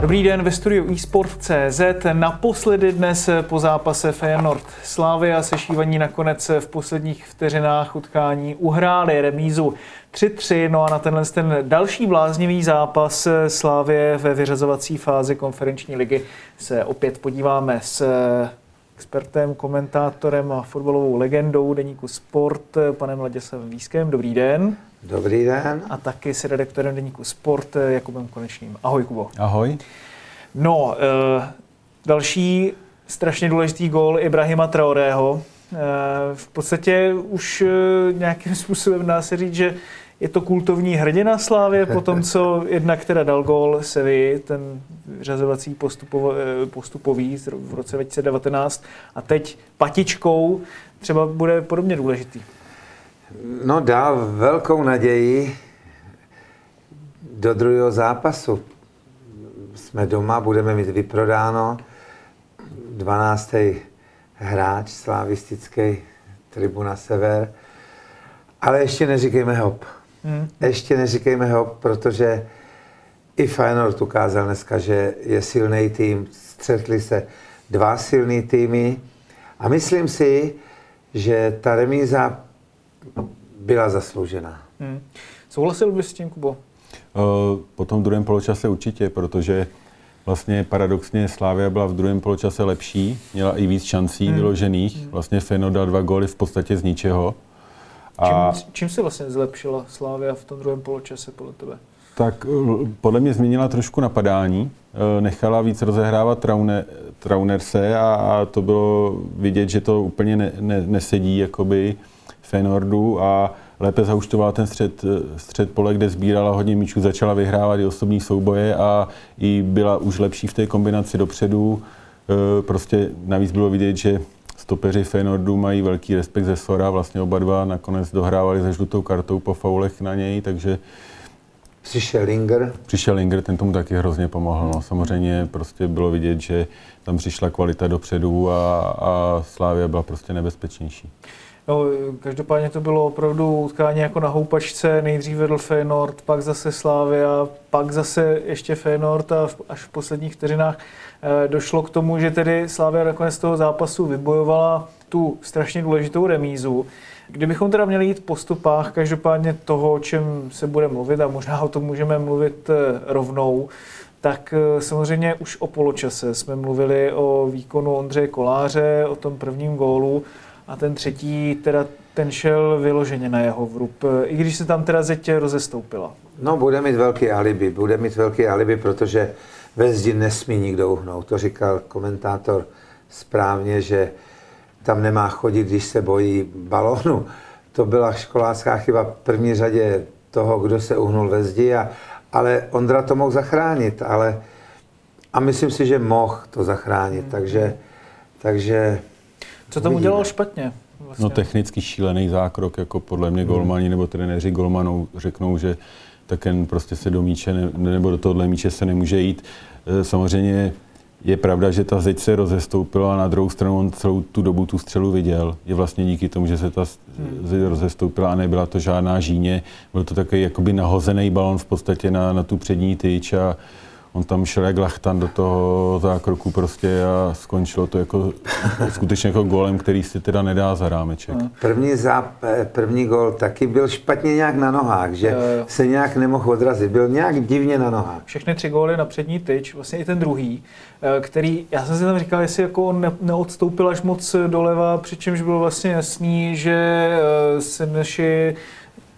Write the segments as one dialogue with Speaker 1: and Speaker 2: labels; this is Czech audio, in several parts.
Speaker 1: Dobrý den ve studiu eSport.cz. Naposledy dnes po zápase Feyenoord Slavia sešívaní nakonec v posledních vteřinách utkání uhráli remízu 3-3. No a na tenhle ten další bláznivý zápas Slávě ve vyřazovací fázi konferenční ligy se opět podíváme s expertem, komentátorem a fotbalovou legendou deníku Sport, panem Ladislavem Výskem. Dobrý den.
Speaker 2: Dobrý den.
Speaker 1: A taky s redaktorem deníku Sport Jakubem Konečným. Ahoj, Kubo.
Speaker 3: Ahoj.
Speaker 1: No, e, další strašně důležitý gól Ibrahima Traorého. E, v podstatě už e, nějakým způsobem dá se říct, že je to kultovní hrdina Slávě po tom, co jednak teda dal gól Sevi, ten řazovací postupo, postupový v roce 2019 a teď patičkou třeba bude podobně důležitý.
Speaker 2: No dal velkou naději do druhého zápasu. Jsme doma, budeme mít vyprodáno. 12. hráč slavistický, Tribuna Sever. Ale ještě neříkejme hop. Hmm. Ještě neříkejme hop, protože i Feyenoord ukázal dneska, že je silný tým. Střetli se dva silný týmy a myslím si, že ta remíza byla zasloužená. Hmm.
Speaker 1: Souhlasil bys s tím, Kubo?
Speaker 3: Po tom druhém poločase určitě, protože vlastně paradoxně Slávia byla v druhém poločase lepší, měla i víc šancí hmm. vyložených. Hmm. Vlastně Feno dal dva góly v podstatě z ničeho.
Speaker 1: A čím, čím se vlastně zlepšila Slávia v tom druhém poločase podle tebe?
Speaker 3: Tak podle mě změnila trošku napadání, nechala víc rozehrávat Traune, Traunerse a, a to bylo vidět, že to úplně ne, ne, nesedí jakoby Fenordu a lépe zauštovala ten střed, střed pole, kde sbírala hodně míčů, začala vyhrávat i osobní souboje a i byla už lepší v té kombinaci dopředu. Prostě navíc bylo vidět, že stopeři Feyenoordu mají velký respekt ze Sora, vlastně oba dva nakonec dohrávali se žlutou kartou po faulech na něj, takže
Speaker 2: Přišel Linger.
Speaker 3: Přišel Linger, ten tomu taky hrozně pomohl. No. Samozřejmě prostě bylo vidět, že tam přišla kvalita dopředu a, a Slávia byla prostě nebezpečnější.
Speaker 1: No, každopádně to bylo opravdu utkání jako na houpačce. Nejdřív vedl Feyenoord, pak zase Slávia, pak zase ještě Feyenoord a až v posledních vteřinách eh, došlo k tomu, že tedy Slávia nakonec toho zápasu vybojovala tu strašně důležitou remízu. Kdybychom teda měli jít po stopách každopádně toho, o čem se bude mluvit, a možná o tom můžeme mluvit eh, rovnou, tak eh, samozřejmě už o poločase jsme mluvili o výkonu Ondřeje Koláře, o tom prvním gólu a ten třetí, teda ten šel vyloženě na jeho vrub, i když se tam teda zeď rozestoupila.
Speaker 2: No, bude mít velký alibi, bude mít velký alibi, protože ve zdi nesmí nikdo uhnout. To říkal komentátor správně, že tam nemá chodit, když se bojí balónu. To byla školácká chyba v první řadě toho, kdo se uhnul ve zdi, a, ale Ondra to mohl zachránit, ale a myslím si, že mohl to zachránit, hmm. takže, takže
Speaker 1: Co tomu dělal špatně?
Speaker 3: Vlastně. No technicky šílený zákrok, jako podle mě golmani nebo trenéři golmanů řeknou, že taken prostě se do míče ne, nebo do tohohle míče se nemůže jít. Samozřejmě je pravda, že ta zeď se rozestoupila a na druhou stranu on celou tu dobu tu střelu viděl. Je vlastně díky tomu, že se ta zeď rozestoupila a nebyla to žádná žíně. Byl to takový jakoby nahozený balon v podstatě na, na tu přední tyč a on tam šel jak lachtan do toho zákroku prostě a skončilo to jako skutečně jako golem, který si teda nedá za rámeček.
Speaker 2: První, záp, první gol taky byl špatně nějak na nohách, že jo, jo. se nějak nemohl odrazit, byl nějak divně na nohách.
Speaker 1: Všechny tři góly na přední tyč, vlastně i ten druhý, který, já jsem si tam říkal, jestli jako on ne, neodstoupil až moc doleva, přičemž bylo vlastně jasný, že Semeši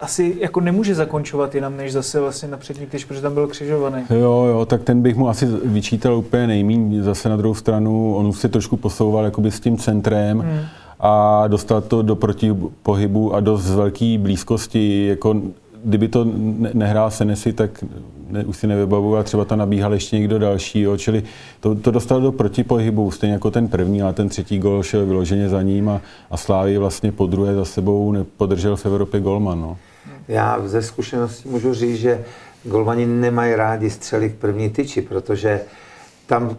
Speaker 1: asi jako nemůže zakončovat jinam, než zase vlastně na přední tyč, protože tam byl křižovaný.
Speaker 3: Jo, jo, tak ten bych mu asi vyčítal úplně nejmín. Zase na druhou stranu, on už se trošku posouval jakoby s tím centrem hmm. a dostal to do protipohybu a dost z velké blízkosti, jako kdyby to nehrál Senesi, tak ne, už si nevybavuju, a třeba tam nabíhal ještě někdo další, jo, čili to, to dostal do protipohybu, stejně jako ten první, ale ten třetí gol šel vyloženě za ním a, a Slávy vlastně po druhé za sebou nepodržel v Evropě golman. No.
Speaker 2: Já ze zkušenosti můžu říct, že golmani nemají rádi střely k první tyči, protože tam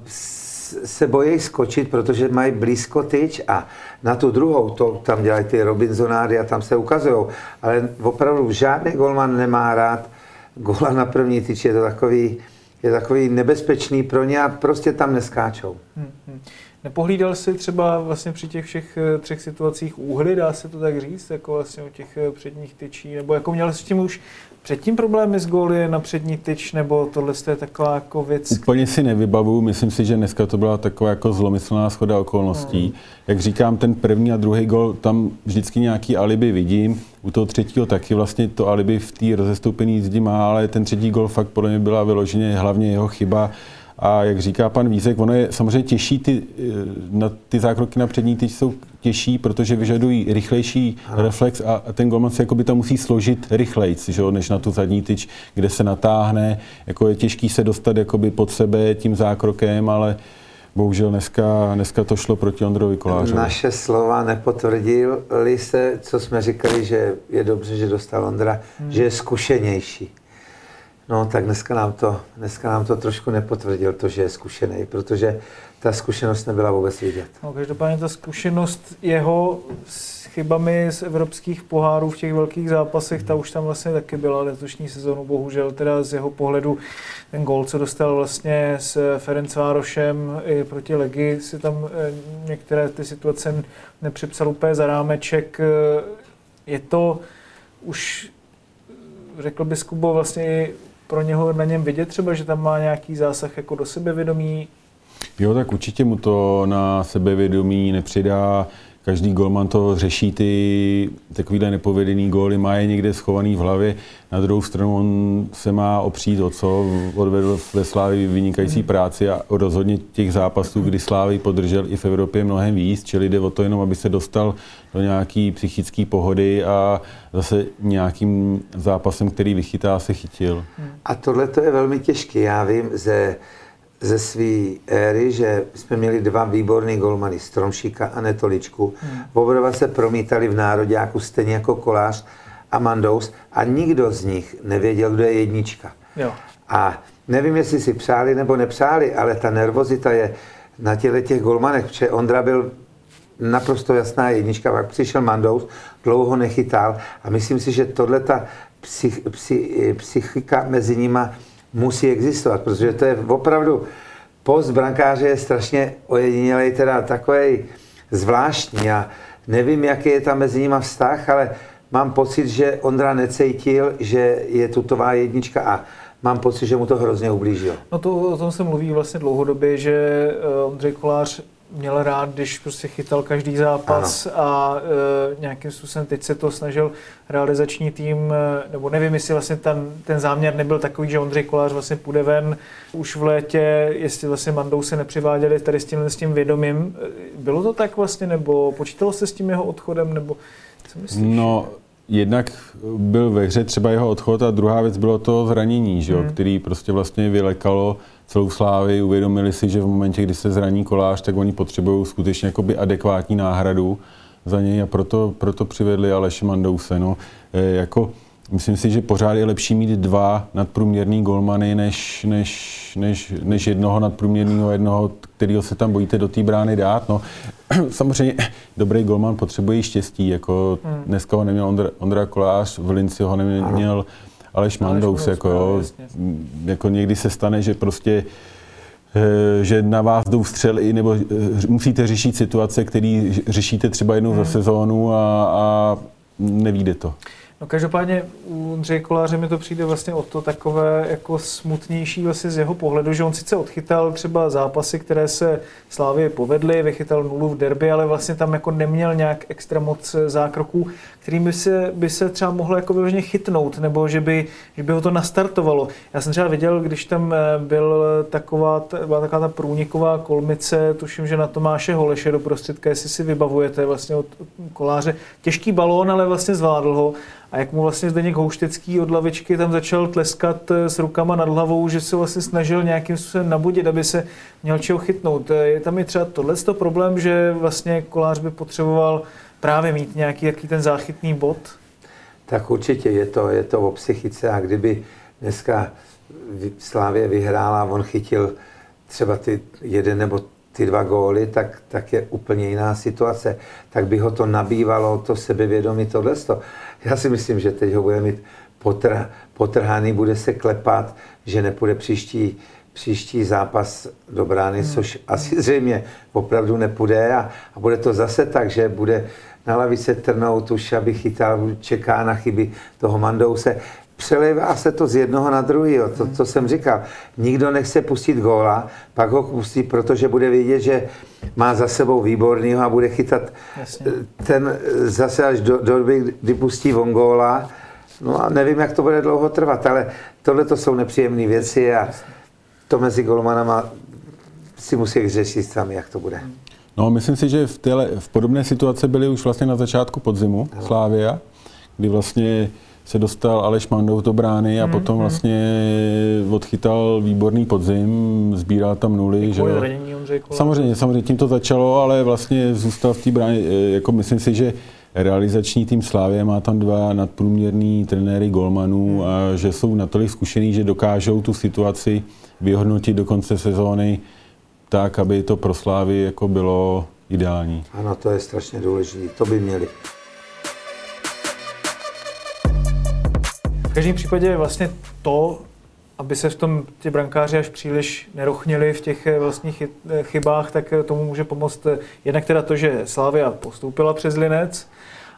Speaker 2: se bojí skočit, protože mají blízko tyč a na tu druhou, to tam dělají ty Robinsonády a tam se ukazují. Ale opravdu žádný golman nemá rád gola na první tyč, je to takový, je takový nebezpečný pro ně a prostě tam neskáčou. Hmm, hmm.
Speaker 1: Nepohlídal jsi třeba vlastně při těch všech eh, třech situacích úhly, dá se to tak říct, jako vlastně u těch eh, předních tyčí, nebo jako měl jsi s tím už předtím problémy s góly na přední tyč, nebo tohle je taková jako věc?
Speaker 3: Úplně si nevybavu, myslím si, že dneska to byla taková jako zlomyslná schoda okolností. Hmm. Jak říkám, ten první a druhý gol, tam vždycky nějaký alibi vidím, u toho třetího taky vlastně to alibi v té rozestoupené jízdy má, ale ten třetí gol fakt podle mě byla vyloženě hlavně jeho chyba a jak říká pan Vízek, ono je samozřejmě těžší, ty, eh, na, ty zákroky na přední tyč jsou těžší, protože vyžadují rychlejší ano. reflex a ten golman se jakoby to musí složit rychleji, než na tu zadní tyč, kde se natáhne. Jako je těžký se dostat jakoby pod sebe tím zákrokem, ale bohužel dneska, dneska to šlo proti Ondrovi Kolářovi.
Speaker 2: Naše slova nepotvrdili se, co jsme říkali, že je dobře, že dostal Ondra, hmm. že je zkušenější. No, tak dneska nám, to, dneska nám to trošku nepotvrdil, to, že je zkušený, protože ta zkušenost nebyla vůbec vidět.
Speaker 1: No, každopádně ta zkušenost jeho s chybami z evropských pohárů v těch velkých zápasech, ta už tam vlastně taky byla letošní sezónu, bohužel teda z jeho pohledu ten gol, co dostal vlastně s Ferencvárošem i proti Legi, si tam eh, některé ty situace nepřipsal úplně za rámeček. Je to už řekl bys, Kubo, vlastně pro něho na něm vidět třeba, že tam má nějaký zásah jako do sebevědomí?
Speaker 3: Jo, tak určitě mu to na sebevědomí nepřidá. Každý golman to řeší ty takovýhle nepovedený góly, má je někde schovaný v hlavě. Na druhou stranu on se má opřít o co, odvedl ve Slávii vynikající hmm. práci a rozhodně těch zápasů, kdy Slávy podržel i v Evropě mnohem víc, čili jde o to jenom, aby se dostal do nějaký psychické pohody a zase nějakým zápasem, který vychytá, se chytil.
Speaker 2: A tohle to je velmi těžké. Já vím ze ze své éry, že jsme měli dva výborný golmany, Stromšíka a Netoličku. Hmm. Oba se promítali v nároďáku stejně jako Kolář a Mandous a nikdo z nich nevěděl, kdo je jednička. Jo. A nevím, jestli si přáli nebo nepřáli, ale ta nervozita je na těle těch golmanech, protože Ondra byl naprosto jasná jednička, pak přišel Mandous, dlouho nechytal a myslím si, že tohle ta psych, psych, psychika mezi nima musí existovat, protože to je opravdu post brankáře je strašně ojedinělej, teda takový zvláštní a nevím, jaký je tam mezi nimi vztah, ale mám pocit, že Ondra necítil, že je tutová jednička a mám pocit, že mu to hrozně ublížilo.
Speaker 1: No to o tom se mluví vlastně dlouhodobě, že eh, Ondřej Kolář měl rád, když prostě chytal každý zápas ano. a e, nějakým způsobem teď se to snažil realizační tým, e, nebo nevím, jestli vlastně ten, ten záměr nebyl takový, že Ondřej Kolář vlastně půjde ven už v létě, jestli vlastně Mandou se nepřiváděli tady s tím, s tím vědomím. E, bylo to tak vlastně, nebo počítalo se s tím jeho odchodem, nebo co myslíš?
Speaker 3: No, jednak byl ve hře třeba jeho odchod a druhá věc bylo to zranění, že jo, hmm. který prostě vlastně vylekalo celou slávy, uvědomili si, že v momentě, kdy se zraní kolář, tak oni potřebují skutečně jakoby adekvátní náhradu za něj a proto, proto přivedli Aleše Mandouse. No, e, jako, myslím si, že pořád je lepší mít dva nadprůměrný golmany, než, než, než, než jednoho nadprůměrného, jednoho, kterého se tam bojíte do té brány dát. No, samozřejmě dobrý golman potřebuje štěstí, jako hmm. dneska ho neměl Ondra, Ondra Kolář, v Linci ho neměl Aleš Mandous, jako, jo, jako někdy se stane, že prostě eh, že na vás jdou střely, nebo eh, musíte řešit situace, které řešíte třeba jednou hmm. za sezónu a, a nevíde to.
Speaker 1: No každopádně u Ondřeje Koláře mi to přijde vlastně o to takové jako smutnější vlastně z jeho pohledu, že on sice odchytal třeba zápasy, které se Slávě povedly, vychytal nulu v derby, ale vlastně tam jako neměl nějak extra moc zákroků, kterým by se, by se třeba mohlo jako vyloženě chytnout, nebo že by, že by ho to nastartovalo. Já jsem třeba viděl, když tam eh, byl taková, byla taková ta průniková kolmice, tuším, že na Tomáše Holeše do prostředka, jestli si vybavujete vlastně od koláře. Těžký balón, ale vlastně zvládl ho. A jak mu vlastně Zdeněk Houštecký od lavičky tam začal tleskat eh, s rukama nad hlavou, že se vlastně snažil nějakým způsobem nabudit, aby se měl čeho chytnout. Eh, Je tam i třeba tohle problém, že vlastně kolář by potřeboval právě mít nějaký jaký ten záchytný bod?
Speaker 2: Tak určitě je to, je to o psychice a kdyby dneska Slávě vyhrála on chytil třeba ty jeden nebo ty dva góly, tak, tak je úplně jiná situace. Tak by ho to nabývalo, to sebevědomí, tohle. Já si myslím, že teď ho bude mít potr, potrhaný, bude se klepat, že nepůjde příští, příští zápas do brány, hmm. což asi zřejmě opravdu nepůjde a, a bude to zase tak, že bude na lavice trnout už, aby chytal, čeká na chyby toho Mandouse. Přelevá se to z jednoho na druhý, to, co jsem říkal. Nikdo nechce pustit góla, pak ho pustí, protože bude vědět, že má za sebou výbornýho a bude chytat
Speaker 1: Jasně.
Speaker 2: ten zase až do, do doby, kdy pustí von góla. No a nevím, jak to bude dlouho trvat, ale tohle to jsou nepříjemné věci a to mezi golmanama si musí řešit sami, jak to bude.
Speaker 3: No, myslím si, že v, téhle, v podobné situaci byli už vlastně na začátku podzimu Slávia, kdy vlastně se dostal Aleš Mandou do brány a potom vlastně odchytal výborný podzim, sbíral tam nuly. Že?
Speaker 1: Kvůli
Speaker 3: jo.
Speaker 1: ranění Ondřeje Koláře.
Speaker 3: Samozřejmě, samozřejmě tím to začalo, ale vlastně zůstal v té bráně. eh, Jako myslím si, že realizační tým Slávě má tam dva nadprůměrný trenéry golmanů a že jsou natolik zkušený, že dokážou tu situaci vyhodnotit do konce sezóny tak, aby to pro Slávy jako bylo ideální.
Speaker 2: Ano, to je strašně důležité, to by měli.
Speaker 1: Každém případě vlastně to, aby se v tom ti brankáři až příliš nerochnili v těch eh, vlastních eh, chybách, tak eh, tomu může pomoct jednak teda to, že Slávia postoupila přes Linec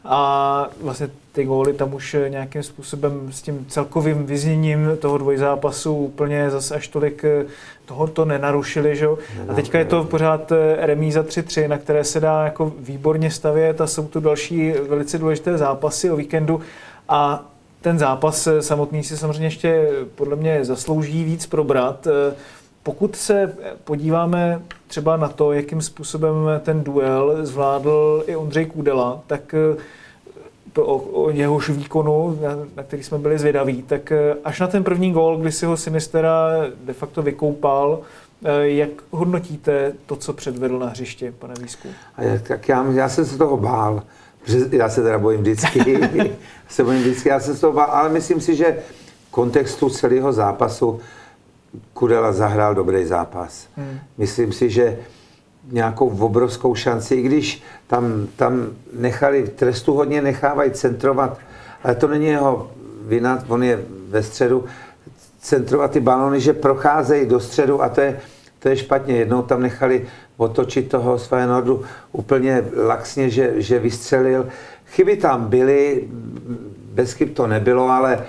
Speaker 1: a vlastně ty góly tam už nějakým způsobem s tím celkovým vyzněním toho dvojzápasu úplně zase až tolik eh, toho to nenarušili, že? A teďka je to pořád remíza 3-3, na které se dá jako výborně stavět a jsou tu další velice důležité zápasy o víkendu a ten zápas eh, samotný si samozřejmě ještě eh, podle mě zaslouží víc probrat. Eh, Pokud se podíváme třeba na to, jakým způsobem ten duel zvládl i Ondřej Kůdela, tak o, o jehož výkonu, na, na který jsme byli zvědaví, tak až na ten první gól, kdy si ho Sinistera de facto vykoupal, jak hodnotíte to, co předvedl na hřišti, pane Výsku?
Speaker 2: Tak já, já jsem se toho bál, já se teda bojím vždycky, se bojím vždycky, já se toho bál, ale myslím si, že v kontextu celého zápasu Kudela zahrál dobrý zápas. Hmm. Myslím si, že nějakou obrovskou šanci, i když tam, tam nechali, trestu hodně nechávají centrovat, ale to není jeho vina, on je ve středu, centrovat ty balony, že procházejí do středu a to je, to je špatně. Jednou tam nechali otočit toho Svajenordu úplně laxně, že, že vystřelil. Chyby tam byly, bez chyb to nebylo, ale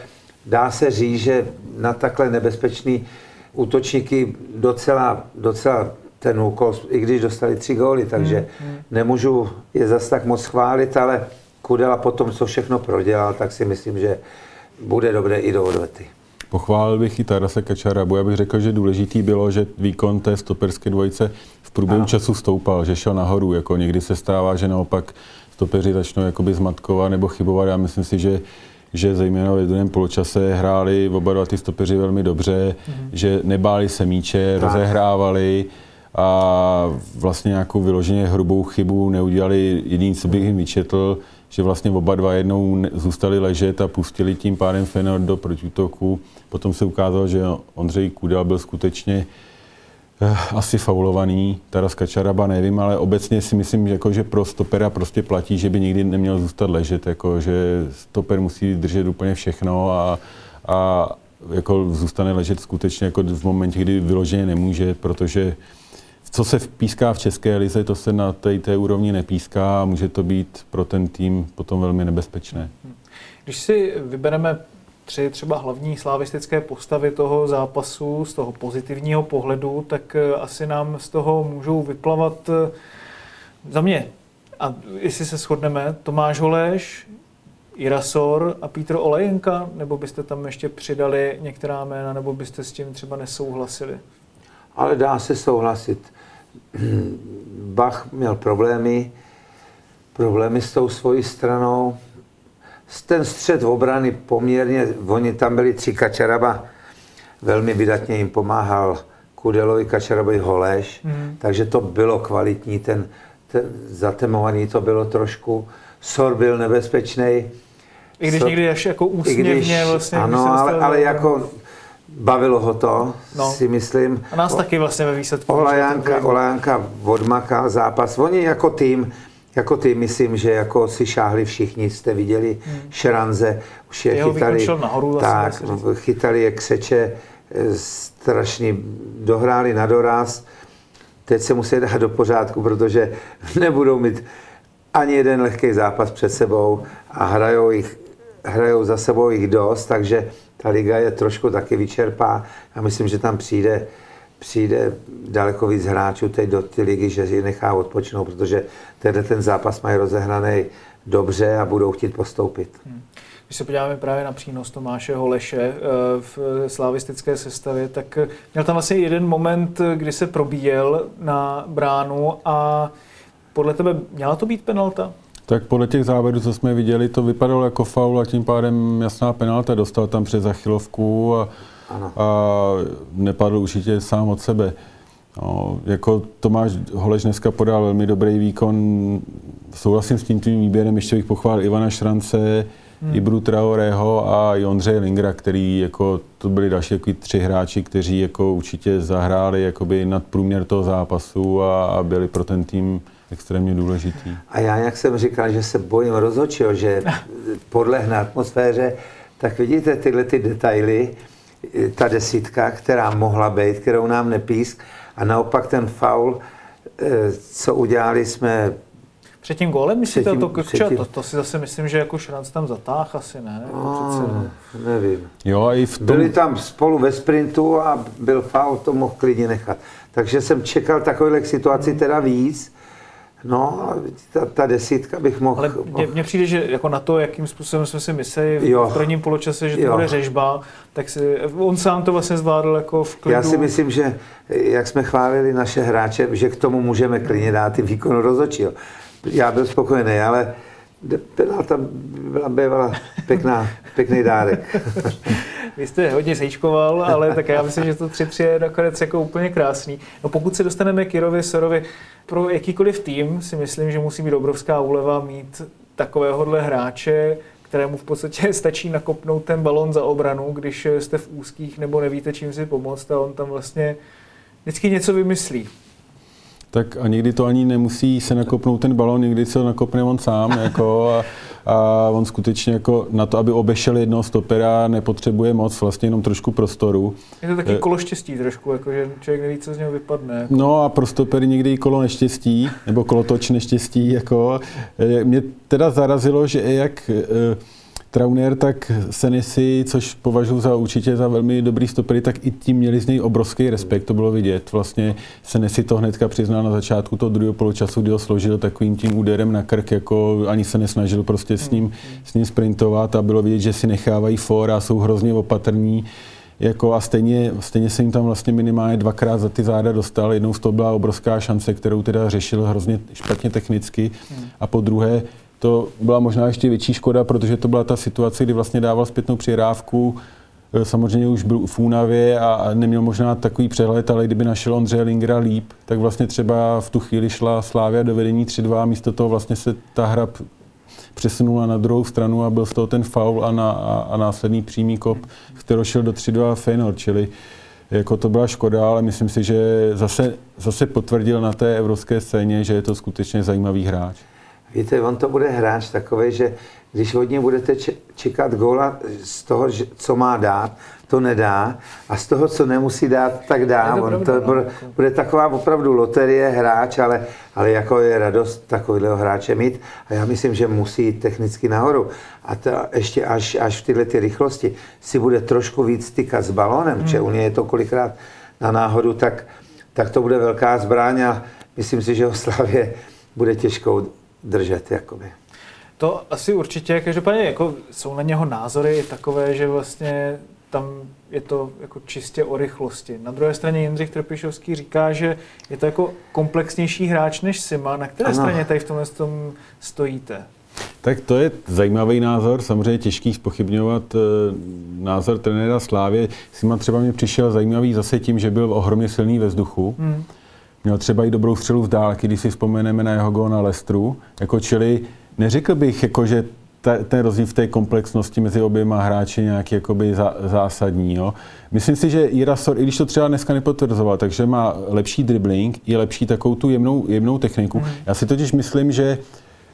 Speaker 2: dá se říct, že na takhle nebezpečný útočníky docela, docela ten úkol, i když dostali tři góly, takže nemůžu je zas tak moc chválit, ale Kudela potom, co všechno prodělal, tak si myslím, že bude dobré i do odvety.
Speaker 3: Pochválil bych i Tarase Kačarabu. Já bych řekl, že důležitý bylo, že výkon té stoperské dvojice v průběhu
Speaker 2: Ano.
Speaker 3: času stoupal, že šel nahoru. Jako někdy se stává, že naopak stopeři začnou jakoby zmatkovat nebo chybovat. Já myslím si, že že zejména ve druhém poločase hráli oba dva ty stopeři velmi dobře, mm-hmm. že nebáli se míče,
Speaker 2: Tak.
Speaker 3: rozehrávali a vlastně nějakou vyloženě hrubou chybu neudělali. Jediný, co bych jim vyčetl, že vlastně oba dva jednou zůstali ležet a pustili tím pádem Fenor do protiútoku. Potom se ukázalo, že Ondřej Kudel byl skutečně eh, asi faulovaný, Taras Kačaraba nevím, ale obecně si myslím, jako, že pro stopera prostě platí, že by nikdy neměl zůstat ležet, jako, že stoper musí držet úplně všechno a, a jako zůstane ležet skutečně jako v momentě, kdy vyloženě nemůže, protože co se píská v České lize, to se na té, té úrovni nepíská a může to být pro ten tým potom velmi nebezpečné.
Speaker 1: Když si vybereme tři třeba hlavní slavistické postavy toho zápasu z toho pozitivního pohledu, tak eh, asi nám z toho můžou vyplavat eh, za mě. A jestli se shodneme, Tomáš Holeš, Irasor a Pítr Olejenka, nebo byste tam ještě přidali některá jména, nebo byste s tím třeba nesouhlasili?
Speaker 2: Ale dá se souhlasit. Bach měl problémy, problémy s tou svojí stranou. ten střed obrany poměrně, oni tam byli tři Kačaraba, velmi vydatně jim pomáhal Kudelovi, Kačarabovi Holeš, mm. takže to bylo kvalitní, ten, ten zatemovaný to bylo trošku, Sor byl nebezpečný.
Speaker 1: I když
Speaker 2: Sor,
Speaker 1: někdy až jako úsměvně
Speaker 2: když,
Speaker 1: vlastně.
Speaker 2: Ano, ale, ale jako bavilo ho to, no. si myslím.
Speaker 1: A nás o, taky vlastně ve výsledku.
Speaker 2: Olajánka, Olajánka odmakal zápas. Oni jako tým, jako ty, myslím, že jako si šáhli všichni, jste viděli hmm. Šeranze, už je
Speaker 1: Jeho
Speaker 2: chytali,
Speaker 1: nahoru,
Speaker 2: tak, chytali je křeče, strašný, dohráli na doraz. Teď se musí dát do pořádku, protože nebudou mít ani jeden lehký zápas před sebou a hrajou, jich, hrajou za sebou jich dost, takže ta liga je trošku taky vyčerpá. Já myslím, že tam přijde, přijde daleko víc hráčů teď do ty ligy, že je nechá odpočinout, protože tenhle ten zápas mají rozehraný dobře a budou chtít postoupit. Hmm.
Speaker 1: Když se podíváme právě na přínos Tomáše Holeše eh, v slavistické sestavě, tak měl tam vlastně jeden moment, kdy se probíjel na bránu a podle tebe měla to být penalta?
Speaker 3: Tak podle těch závěrů, co jsme viděli, to vypadalo jako faul a tím pádem jasná penalta. Dostal tam přes achilovku a, a nepadl určitě sám od sebe. No, jako Tomáš Holeš dneska podal velmi dobrý výkon. Souhlasím s tím tím výběrem, ještě bych pochválil Ivana Šrance, hmm. Ibru Traoreho a Ondřeje Lingra, který jako, to byli další jako tři hráči, kteří jako určitě zahráli jakoby nad průměr toho zápasu a, a byli pro ten tým extrémně důležitý.
Speaker 2: A já, jak jsem říkal, že se bojím rozhodčího, že podlehne atmosféře, tak vidíte tyhle ty detaily, ta desítka, která mohla být, kterou nám nepísk, a naopak ten faul, eh, co udělali jsme
Speaker 1: před tím gólem myslíte to Kukča? To, to si zase myslím, že jako Šranc tam zatáh asi ne?
Speaker 2: No, nevím.
Speaker 3: Jo, a i v tom...
Speaker 2: Byli tam spolu ve sprintu a byl faul, to mohl klidně nechat. Takže jsem čekal takových situací teda víc, No, ta, ta desítka bych mohl...
Speaker 1: Ale mně přijde, že jako na to, jakým způsobem jsme si mysleli jo. v prvním poločase, že to jo. bude řežba, tak si, on sám to vlastně zvládl jako v klidu.
Speaker 2: Já si myslím, že jak jsme chválili naše hráče, že k tomu můžeme klidně dát i výkon rozhodčího. Já byl spokojený, ale penalta byla bývala pěkná, pěkný dárek.
Speaker 1: Vy jste hodně sejčkoval, ale tak já myslím, že to 3-3 je nakonec jako úplně krásný. No pokud se dostaneme k Jirovi Sorovi, pro jakýkoliv tým si myslím, že musí být obrovská úleva mít takovéhohle hráče, kterému v podstatě stačí nakopnout ten balon za obranu, když jste v úzkých nebo nevíte, čím si pomoct a on tam vlastně vždycky něco vymyslí
Speaker 3: tak a někdy to ani nemusí se nakopnout ten balon, někdy se ho nakopne on sám, jako a, a on skutečně jako na to, aby obešel jednoho stopera, nepotřebuje moc, vlastně jenom trošku prostoru.
Speaker 1: Je to taky eh, kolo štěstí trošku, jako že člověk neví, co z něho vypadne. Jako.
Speaker 3: No a pro stopery někdy i kolo neštěstí, nebo kolotoč neštěstí, jako. Eh, mě teda zarazilo, že jak eh, Trauner, tak Senesi, což považuji za určitě za velmi dobrý stopery, tak i tím měli z něj obrovský respekt, to bylo vidět. Vlastně Senesi to hnedka přiznal na začátku toho druhého poločasu, kdy ho složil takovým tím úderem na krk, jako ani se nesnažil prostě s ním, s ním sprintovat a bylo vidět, že si nechávají for a jsou hrozně opatrní. Jako a stejně, stejně se jim tam vlastně minimálně dvakrát za ty záda dostal. Jednou z toho byla obrovská šance, kterou teda řešil hrozně špatně technicky. A po druhé, to byla možná ještě větší škoda, protože to byla ta situace, kdy vlastně dával zpětnou přihrávku, e, samozřejmě už byl v únavě a neměl možná takový přehled, ale kdyby našel Ondřeje Lingera líp, tak vlastně třeba v tu chvíli šla Slávia do vedení 3-2 a místo toho vlastně se ta hra přesunula na druhou stranu a byl z toho ten faul a, na, a, a následný přímý kop, který šel do 3-2 Feyenoord, čili jako to byla škoda, ale myslím si, že zase, zase potvrdil na té evropské scéně, že je to skutečně zajímavý hráč.
Speaker 2: Víte, on to bude hráč takový, že když hodně budete čekat góla z toho, co má dát, to nedá a z toho, co nemusí dát, tak dá. To on to bude, jako- bude taková opravdu loterie hráč, ale, ale jako je radost takového hráče mít a já myslím, že musí jít technicky nahoru. A to ještě až, až v tyhle ty rychlosti si bude trošku víc stykat s balónem, hmm. u něj je to kolikrát na náhodu, tak, tak to bude velká zbraň a myslím si, že o Slavě bude těžkou držet. Jakoby.
Speaker 1: To asi určitě, každopádně jako jsou na něho názory takové, že vlastně tam je to jako čistě o rychlosti. Na druhé straně Jindřich Trpišovský říká, že je to jako komplexnější hráč než Sima. Na které ano. straně tady v tomhle tom stojíte?
Speaker 3: Tak to je zajímavý názor, samozřejmě těžký spochybňovat e, názor trenéra Slávě. Sima třeba mě přišel zajímavý zase tím, že byl ohromně silný ve vzduchu. Hmm. Měl třeba i dobrou střelu z dálky, když si vzpomeneme na jeho gól na Lestru. Jako čili neřekl bych, jako, že ta, ten rozdíl v té komplexnosti mezi oběma hráči nějaký jakoby zá, zásadní. Jo. Myslím si, že Irasor, i když to třeba dneska nepotvrzoval, takže má lepší dribbling, je lepší takovou tu jemnou, jemnou techniku. Mm. Já si totiž myslím, že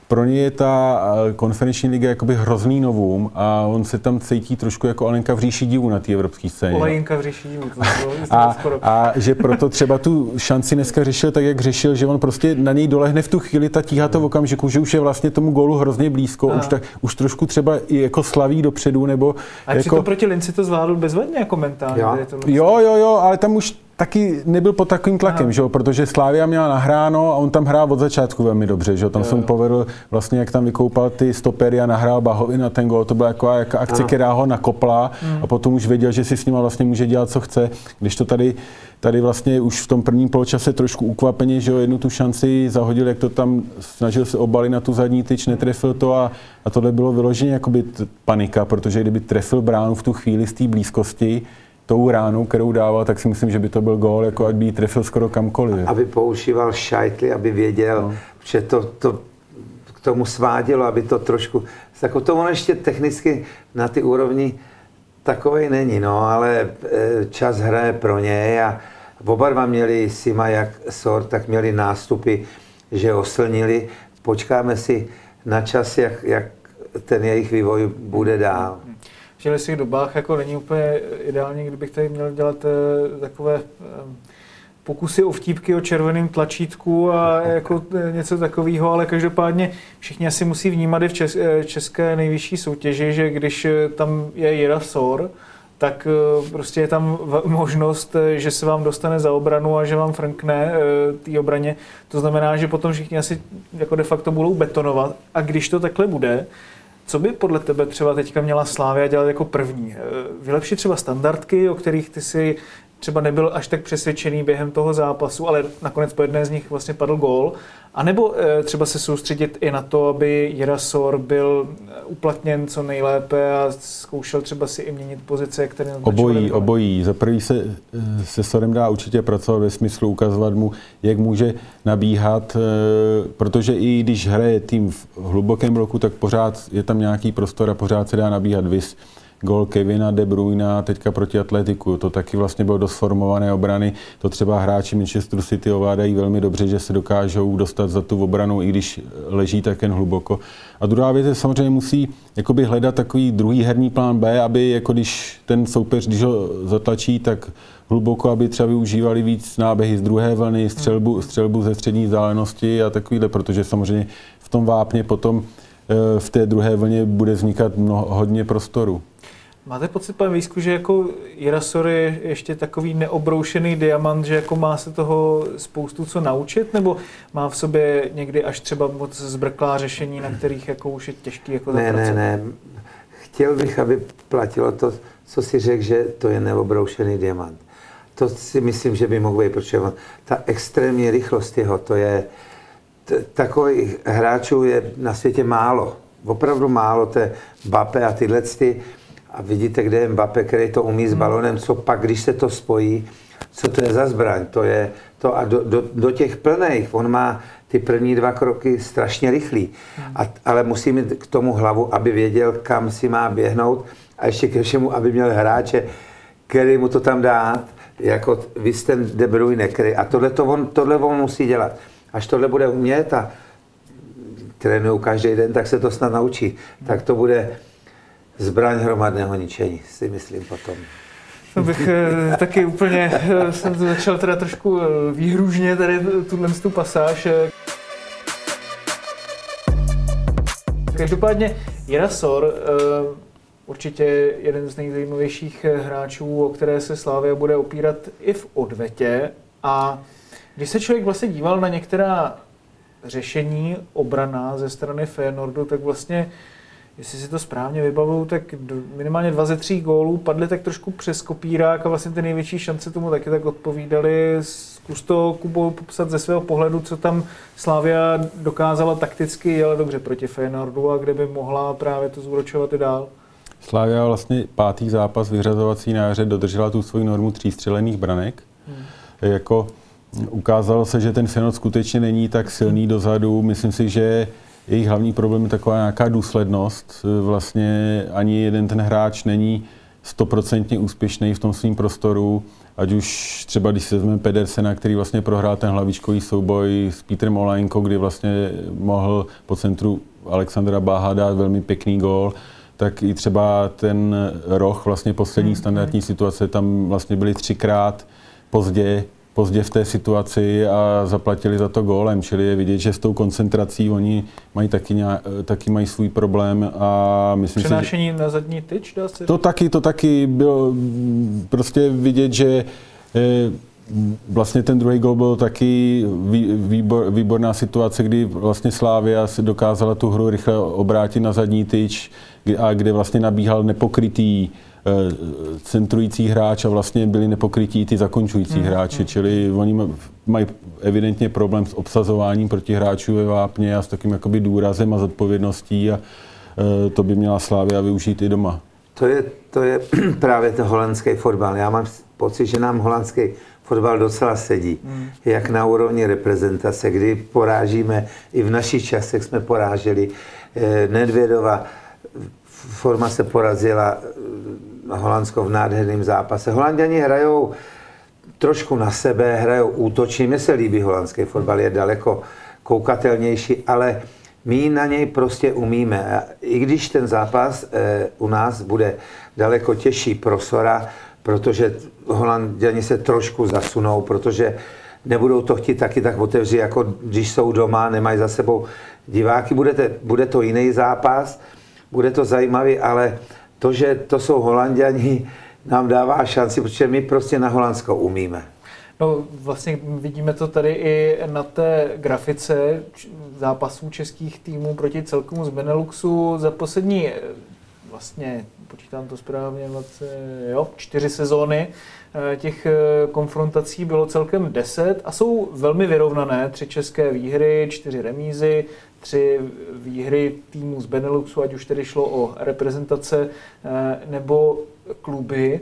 Speaker 3: pro ně je ta eh, konferenční liga jakoby hrozný novům a on se tam cítí trošku jako Alenka v říši divu na té evropské scéně.
Speaker 1: Olejinka v říši divu. To bylo,
Speaker 3: a, a, že proto třeba tu šanci dneska řešil tak, jak řešil, že on prostě na něj dolehne v tu chvíli ta tíha to v okamžiku, že už je vlastně tomu gólu hrozně blízko, už, tak, už trošku třeba i jako slaví dopředu, nebo...
Speaker 1: A
Speaker 3: jako...
Speaker 1: přitom proti Linci to zvládl bezvadně jako mentálně.
Speaker 2: Jo.
Speaker 3: jo, jo, jo, ale tam už taky nebyl pod takovým tlakem, že jo? protože Slávia měla nahráno a on tam hrál od začátku velmi dobře, že jo? tam jo, jsem povedl vlastně, jak tam vykoupal ty stopery a nahrál Bahovi na ten gol, to byla jako jak akce, Aha. která ho nakopla hmm. a potom už věděl, že si s ním vlastně může dělat, co chce, když to tady tady vlastně už v tom prvním poločase trošku ukvapeně, že jo, jednu tu šanci zahodil, jak to tam snažil se obalit na tu zadní tyč, netrefil to a, a tohle bylo vyloženě jakoby panika, protože kdyby trefil bránu v tu chvíli z té blízkosti, tou ránou, kterou dával, tak si myslím, že by to byl gól, jako ať by ji trefil skoro kamkoliv.
Speaker 2: Aby používal šajtly, aby věděl, no. že to, to k tomu svádělo, aby to trošku... Jako to on ještě technicky na ty úrovni takovej není, no, ale e, čas hraje pro něj a oba dva měli Sima jak Sor, tak měli nástupy, že oslnili. Počkáme si na čas, jak, jak ten jejich vývoj bude dál
Speaker 1: těchto dobách jako není úplně ideální, kdybych tady měl dělat eh, takové eh, pokusy o vtípky o červeném tlačítku a jako eh, něco takového, ale každopádně všichni asi musí vnímat i v české nejvyšší soutěži, že když tam je Jira Sor, tak prostě je tam možnost, že se vám dostane za obranu a že vám frankne té obraně. To znamená, že potom všichni asi jako de facto budou betonovat a když to takhle bude, co by podle tebe třeba teďka měla Slávia dělat jako první? Eh, vylepšit třeba standardky, o kterých ty si třeba nebyl až tak přesvědčený během toho zápasu, ale nakonec po jedné z nich vlastně padl gól. A nebo eh, třeba se soustředit i na to, aby Jirasor byl eh, uplatněn co nejlépe a zkoušel třeba si i měnit pozice, které
Speaker 3: Obojí, obojí. Za prvý se se Sorem dá určitě pracovat ve smyslu ukazovat mu, jak může nabíhat, protože i když hraje tým v hlubokém bloku, tak pořád je tam nějaký prostor a pořád se dá nabíhat vys gol Kevina De Bruyna teďka proti Atletiku. To taky vlastně bylo dost formované obrany. To třeba hráči Manchester City ovládají velmi dobře, že se dokážou dostat za tu obranu, i když leží tak jen hluboko. A druhá věc je samozřejmě musí jakoby hledat takový druhý herní plán B, aby jako když ten soupeř, když ho zatlačí, tak hluboko, aby třeba využívali víc náběhy z druhé vlny, střelbu, střelbu ze střední vzdálenosti a takovýhle, protože samozřejmě v tom vápně potom eh, v té druhé vlně bude vznikat mnoho, hodně prostoru.
Speaker 1: Máte pocit, pane Výsku, že jako Jirasor je ještě takový neobroušený diamant, že jako má se toho spoustu co naučit, nebo má v sobě někdy až třeba moc zbrklá řešení, na kterých jako už je těžký jako
Speaker 2: Ne, ne, ne. Chtěl bych, aby platilo to, co si řekl, že to je neobroušený diamant. To si myslím, že by mohl být, protože ta extrémní rychlost jeho, to je, takových hráčů je na světě málo. Opravdu málo, to je Bape a tyhle ty, a vidíte, kde je Mbappé, který to umí s hmm. balonem, co pak, když se to spojí, co to je za zbraň, to je to a do, do, do těch plných, on má ty první dva kroky strašně rychlý, a, ale musí mít k tomu hlavu, aby věděl, kam si má běhnout a ještě ke všemu, aby měl hráče, který mu to tam dát, jako vy jste De Bruyne, který, a tohle, to on, tohle on musí dělat. Až tohle bude umět a trénují každý den, tak se to snad naučí. Tak to bude zbraň hromadného ničení, si myslím potom.
Speaker 1: To bych eh, taky úplně, eh, jsem začal teda trošku eh, výhružně tady tuhle tu pasáž. Každopádně Jirasor, určitě jeden z nejzajímavějších hráčů, o které se Slávia bude opírat i v odvetě. A když se člověk vlastně díval na některá řešení obrana ze strany Feyenoordu, tak vlastně jestli si to správně vybavuju, tak minimálně dva ze tří gólů padly tak trošku přes kopírák a vlastně ty největší šance tomu taky tak odpovídaly. Zkus to, Kubo, popsat ze svého pohledu, co tam Slavia dokázala takticky, ale dobře proti Feyenoordu a kde by mohla právě to zúročovat i dál.
Speaker 3: Slávia vlastně pátý zápas vyřazovací na jaře dodržela tu svoji normu tří střelených branek. Hmm. Jako ukázalo se, že ten Feyenoord skutečně není tak silný dozadu. Myslím si, že jejich hlavní problém je taková nějaká důslednost. Vlastně ani jeden ten hráč není stoprocentně úspěšný v tom svém prostoru, ať už třeba když se vezmeme Pedersena, který vlastně prohrál ten hlavičkový souboj s Petrem Olajnko, kdy vlastně mohl po centru Alexandra Báha dát velmi pěkný gól, tak i třeba ten roh, vlastně poslední hmm. standardní situace, tam vlastně byly třikrát pozdě pozdě v té situaci a zaplatili za to gólem, čili je vidět, že s tou koncentrací oni mají taky, nějak, taky mají svůj problém a myslím
Speaker 1: Přenášení
Speaker 3: si, že...
Speaker 1: na zadní tyč, dá se
Speaker 3: To taky, to taky bylo prostě vidět, že eh, Vlastně ten druhý gol byl taky výbor, výborná situace, kdy vlastně Slávia si dokázala tu hru rychle obrátit na zadní tyč a kde vlastně nabíhal nepokrytý Eh, centrující hráč a vlastně byli nepokrytí ty zakončující mm, hráči, mm. čili oni mají evidentně problém s obsazováním proti hráčů ve Vápně a s takým jakoby důrazem a zodpovědností a eh, to by měla Slávia využít i doma.
Speaker 2: To je, to je právě to holandský fotbal. Já mám pocit, že nám holandský fotbal docela sedí. Hmm. Jak na úrovni reprezentace, kdy porážíme, i v našich časech jsme poráželi eh, Nedvědova, forma se porazila Holandsko v nádherném zápase. Holanděni hrajou trošku na sebe, hrajou útočně. Mně se líbí holandský fotbal, je daleko koukatelnější, ale my na něj prostě umíme. I když ten zápas e, u nás bude daleko těžší pro Sora, protože Holanděni se trošku zasunou, protože nebudou to chtít taky tak otevřít, jako když jsou doma, nemají za sebou diváky. Budete, bude to jiný zápas, bude to zajímavý, ale to, že to jsou Holanděni, nám dává šanci, protože my prostě na Holandsko umíme.
Speaker 1: No vlastně vidíme to tady i na té grafice zápasů českých týmů proti celkomu z Beneluxu za poslední vlastně, počítám to správně, vlastně, jo, čtyři sezóny eh, těch eh, konfrontací bylo celkem deset a jsou velmi vyrovnané. Tři české výhry, čtyři remízy, tři výhry týmů z Beneluxu, ať už tedy šlo o reprezentace eh, nebo kluby.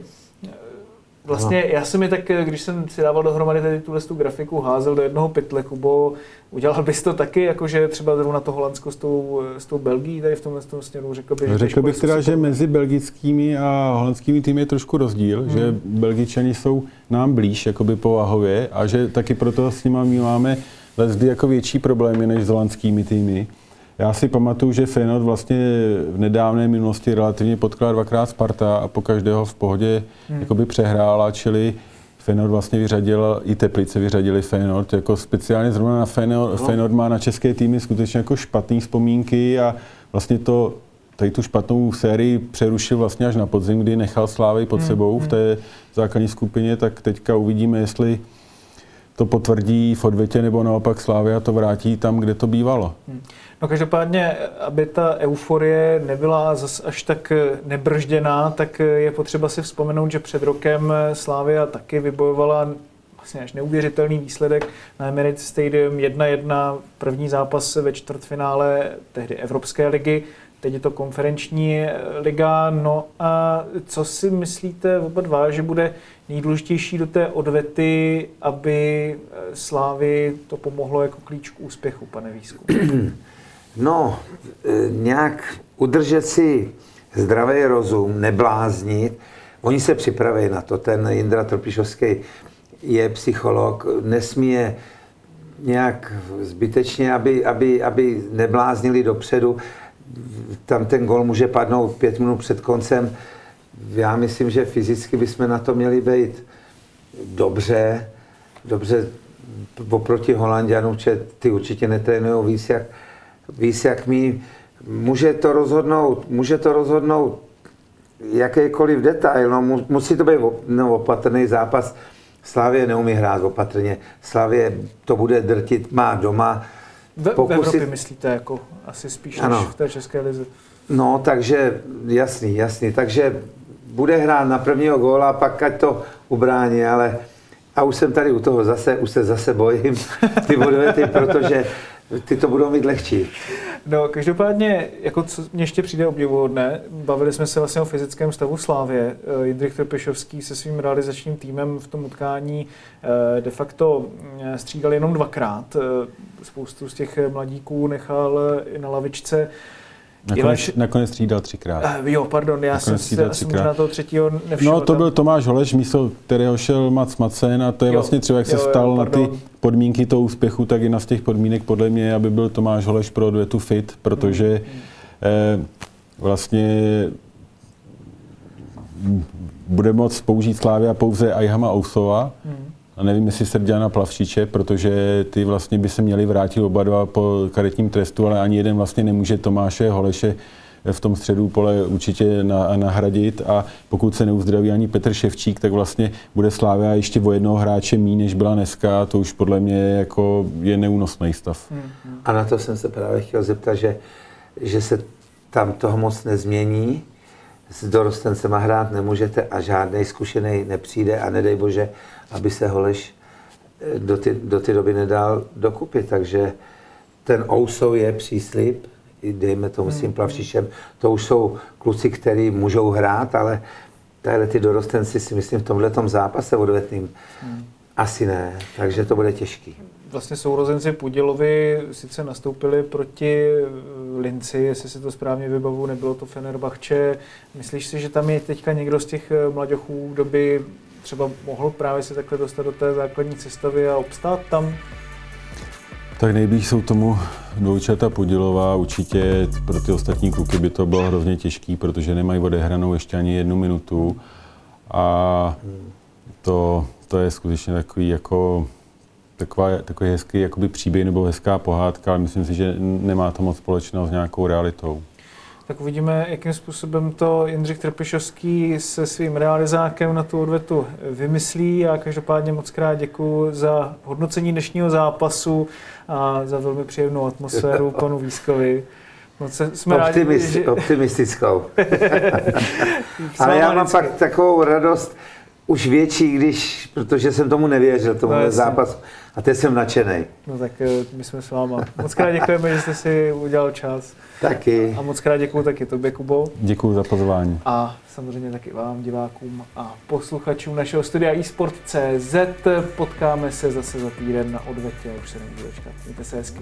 Speaker 1: Vlastně já jsem mi tak, když jsem si dával dohromady tady tuhle tu grafiku, házel do jednoho pytle, Kubo, udělal bys to taky, jakože třeba zrovna to Holandsko s tou, s tou Belgií tady v tomhle tom směru, řekl bych.
Speaker 3: Řekl bych teda, že mezi belgickými a holandskými týmy je trošku rozdíl, hmm. že Belgičani jsou nám blíž jakoby povahově a že taky proto s nimi máme zde jako větší problémy než s holandskými týmy. Já si pamatuju, že Feyenoord vlastně v nedávné minulosti relativně potkal dvakrát Sparta a po každého v pohodě hmm. jakoby přehrála, čili Feyenoord vlastně vyřadil, i Teplice vyřadili Feyenoord, jako speciálně zrovna na Feyenoord, no. Feyenoord má na české týmy skutečně jako špatné vzpomínky a vlastně to, tady tu špatnou sérii přerušil vlastně až na podzim, kdy nechal Slávy pod hmm. sebou v hmm. té základní skupině, tak teďka uvidíme, jestli to potvrdí v odvětě, nebo naopak Slávia to vrátí tam, kde to bývalo. Hmm.
Speaker 1: No každopádně, aby ta euforie nebyla zas až tak nebržděná, tak je potřeba si vzpomenout, že před rokem Slávia taky vybojovala vlastně až neuvěřitelný výsledek na Emirates Stadium 1-1, první zápas ve čtvrtfinále tehdy Evropské ligy teď je to konferenční liga. No a co si myslíte oba dva, že bude nejdůležitější do té odvety, aby eh, Slávy to pomohlo jako klíč k úspěchu, pane Výzku?
Speaker 2: No, eh, nějak udržet si zdravý rozum, nebláznit. Oni se připraví na to. Ten Jindra Tropišovský je psycholog, nesmí je nějak zbytečně, aby, aby, aby nebláznili dopředu tam ten gol může padnout pět minut před koncem. Já myslím, že fyzicky bychom na to měli být dobře, dobře oproti Holandianům, že ty určitě netrénují víc jak, víc jak my. Může to rozhodnout, může to rozhodnout jakýkoliv detail, no, musí to být no, opatrný zápas. Slavě neumí hrát opatrně. Slavě to bude drtit, má doma
Speaker 1: Ve, v
Speaker 2: pokusit-
Speaker 1: Evropě myslíte jako asi spíš než
Speaker 2: Ano.
Speaker 1: v té české lize.
Speaker 2: No, takže jasný, jasný. Takže bude hrát na prvního góla a pak ať to ubrání, ale a už jsem tady u toho zase, už se zase bojím ty odvety, protože ty to budou mít lehčí.
Speaker 1: No, každopádně, jako co mě ještě přijde obdivuhodné, bavili jsme se vlastně o fyzickém stavu Slávě. Eh, Jindřich Trpišovský se svým realizačním týmem v tom utkání eh, de facto eh, střídal jenom dvakrát. Spoustu z těch mladíků nechal i na lavičce.
Speaker 3: Nakonec,
Speaker 1: Ivaš-
Speaker 3: nakonec střídal třikrát.
Speaker 1: Eh, Jo, pardon, já jsem
Speaker 3: Nakonec
Speaker 1: si
Speaker 3: střídal
Speaker 1: asi možná toho třetího nevšiml.
Speaker 3: No, to byl Tomáš Holeš, místo kterého šel Mac Macen a to je
Speaker 1: Jo,
Speaker 3: vlastně třeba, jak se
Speaker 1: jo, jo,
Speaker 3: stal na ty podmínky toho úspěchu, tak i z těch podmínek podle mě, aby byl Tomáš Holeš pro odvetu fit, protože
Speaker 1: Hmm.
Speaker 3: eh, vlastně bude moct použít Slávia pouze Ajhama Ousova,
Speaker 1: Hmm.
Speaker 3: A nevím, jestli Serdiana Plavšiče, protože ty vlastně by se měli vrátit oba dva po karetním trestu, ale ani jeden vlastně nemůže Tomáše Holeše v tom středu pole určitě na, nahradit a pokud se neuzdraví ani Petr Ševčík, tak vlastně bude Slávia ještě o jednoho hráče míň, než byla dneska. To už podle mě jako je neúnosný stav.
Speaker 2: A na to jsem se právě chtěl zeptat, že, že se tam toho moc nezmění. S dorostencema hrát nemůžete a žádný zkušený nepřijde a nedej bože, aby se Holeš eh, do ty, do ty doby nedal dokupy. Takže ten Ousou je příslip, dejme tomu s tím plavšišem, to už jsou kluci, kteří můžou hrát, ale tahle ty dorostenci si myslím v tomhle zápase odvetným asi ne, takže to bude těžký.
Speaker 1: Vlastně sourozenci Pudělovi sice nastoupili proti eh, Linci, jestli si to správně vybavu, nebylo to Fenerbahče. Myslíš si, že tam je teďka někdo z těch eh, mladěchů, kdo by třeba mohl právě se takhle dostat do té základní sestavy a obstát tam?
Speaker 3: Tak nejblíž jsou tomu dvojčata Podilová. Určitě pro ty ostatní kluky by to bylo hrozně těžký, protože nemají odehranou ještě ani jednu minutu. A to, to je skutečně takový jako taková, takový hezký jakoby příběh nebo hezká pohádka, ale myslím si, že nemá to moc společného s nějakou realitou.
Speaker 1: Tak uvidíme, jakým způsobem to Jindřich Trpišovský se svým realizákem na tu odvetu vymyslí. A každopádně moc krát děkuji za hodnocení dnešního zápasu a za velmi příjemnou atmosféru panu Výskovi. Moc se- jsme
Speaker 2: Optimist,
Speaker 1: rádi, že...
Speaker 2: Optimistickou. Ale já mám pak takovou radost už větší, když, protože jsem tomu nevěřil, tomu
Speaker 1: No,
Speaker 2: zápasu. A teď jsem nadšený.
Speaker 1: No tak eh, my jsme s váma. Moc krát děkujeme, že jste si udělal čas.
Speaker 2: Taky.
Speaker 1: A moc krát děkuji taky tobě, Kubo.
Speaker 3: Děkuji za pozvání.
Speaker 1: A samozřejmě taky vám, divákům a posluchačům našeho studia eSport.cz. Potkáme se zase za týden na odvetě, už se nemůžu dočkat. Mějte se hezky.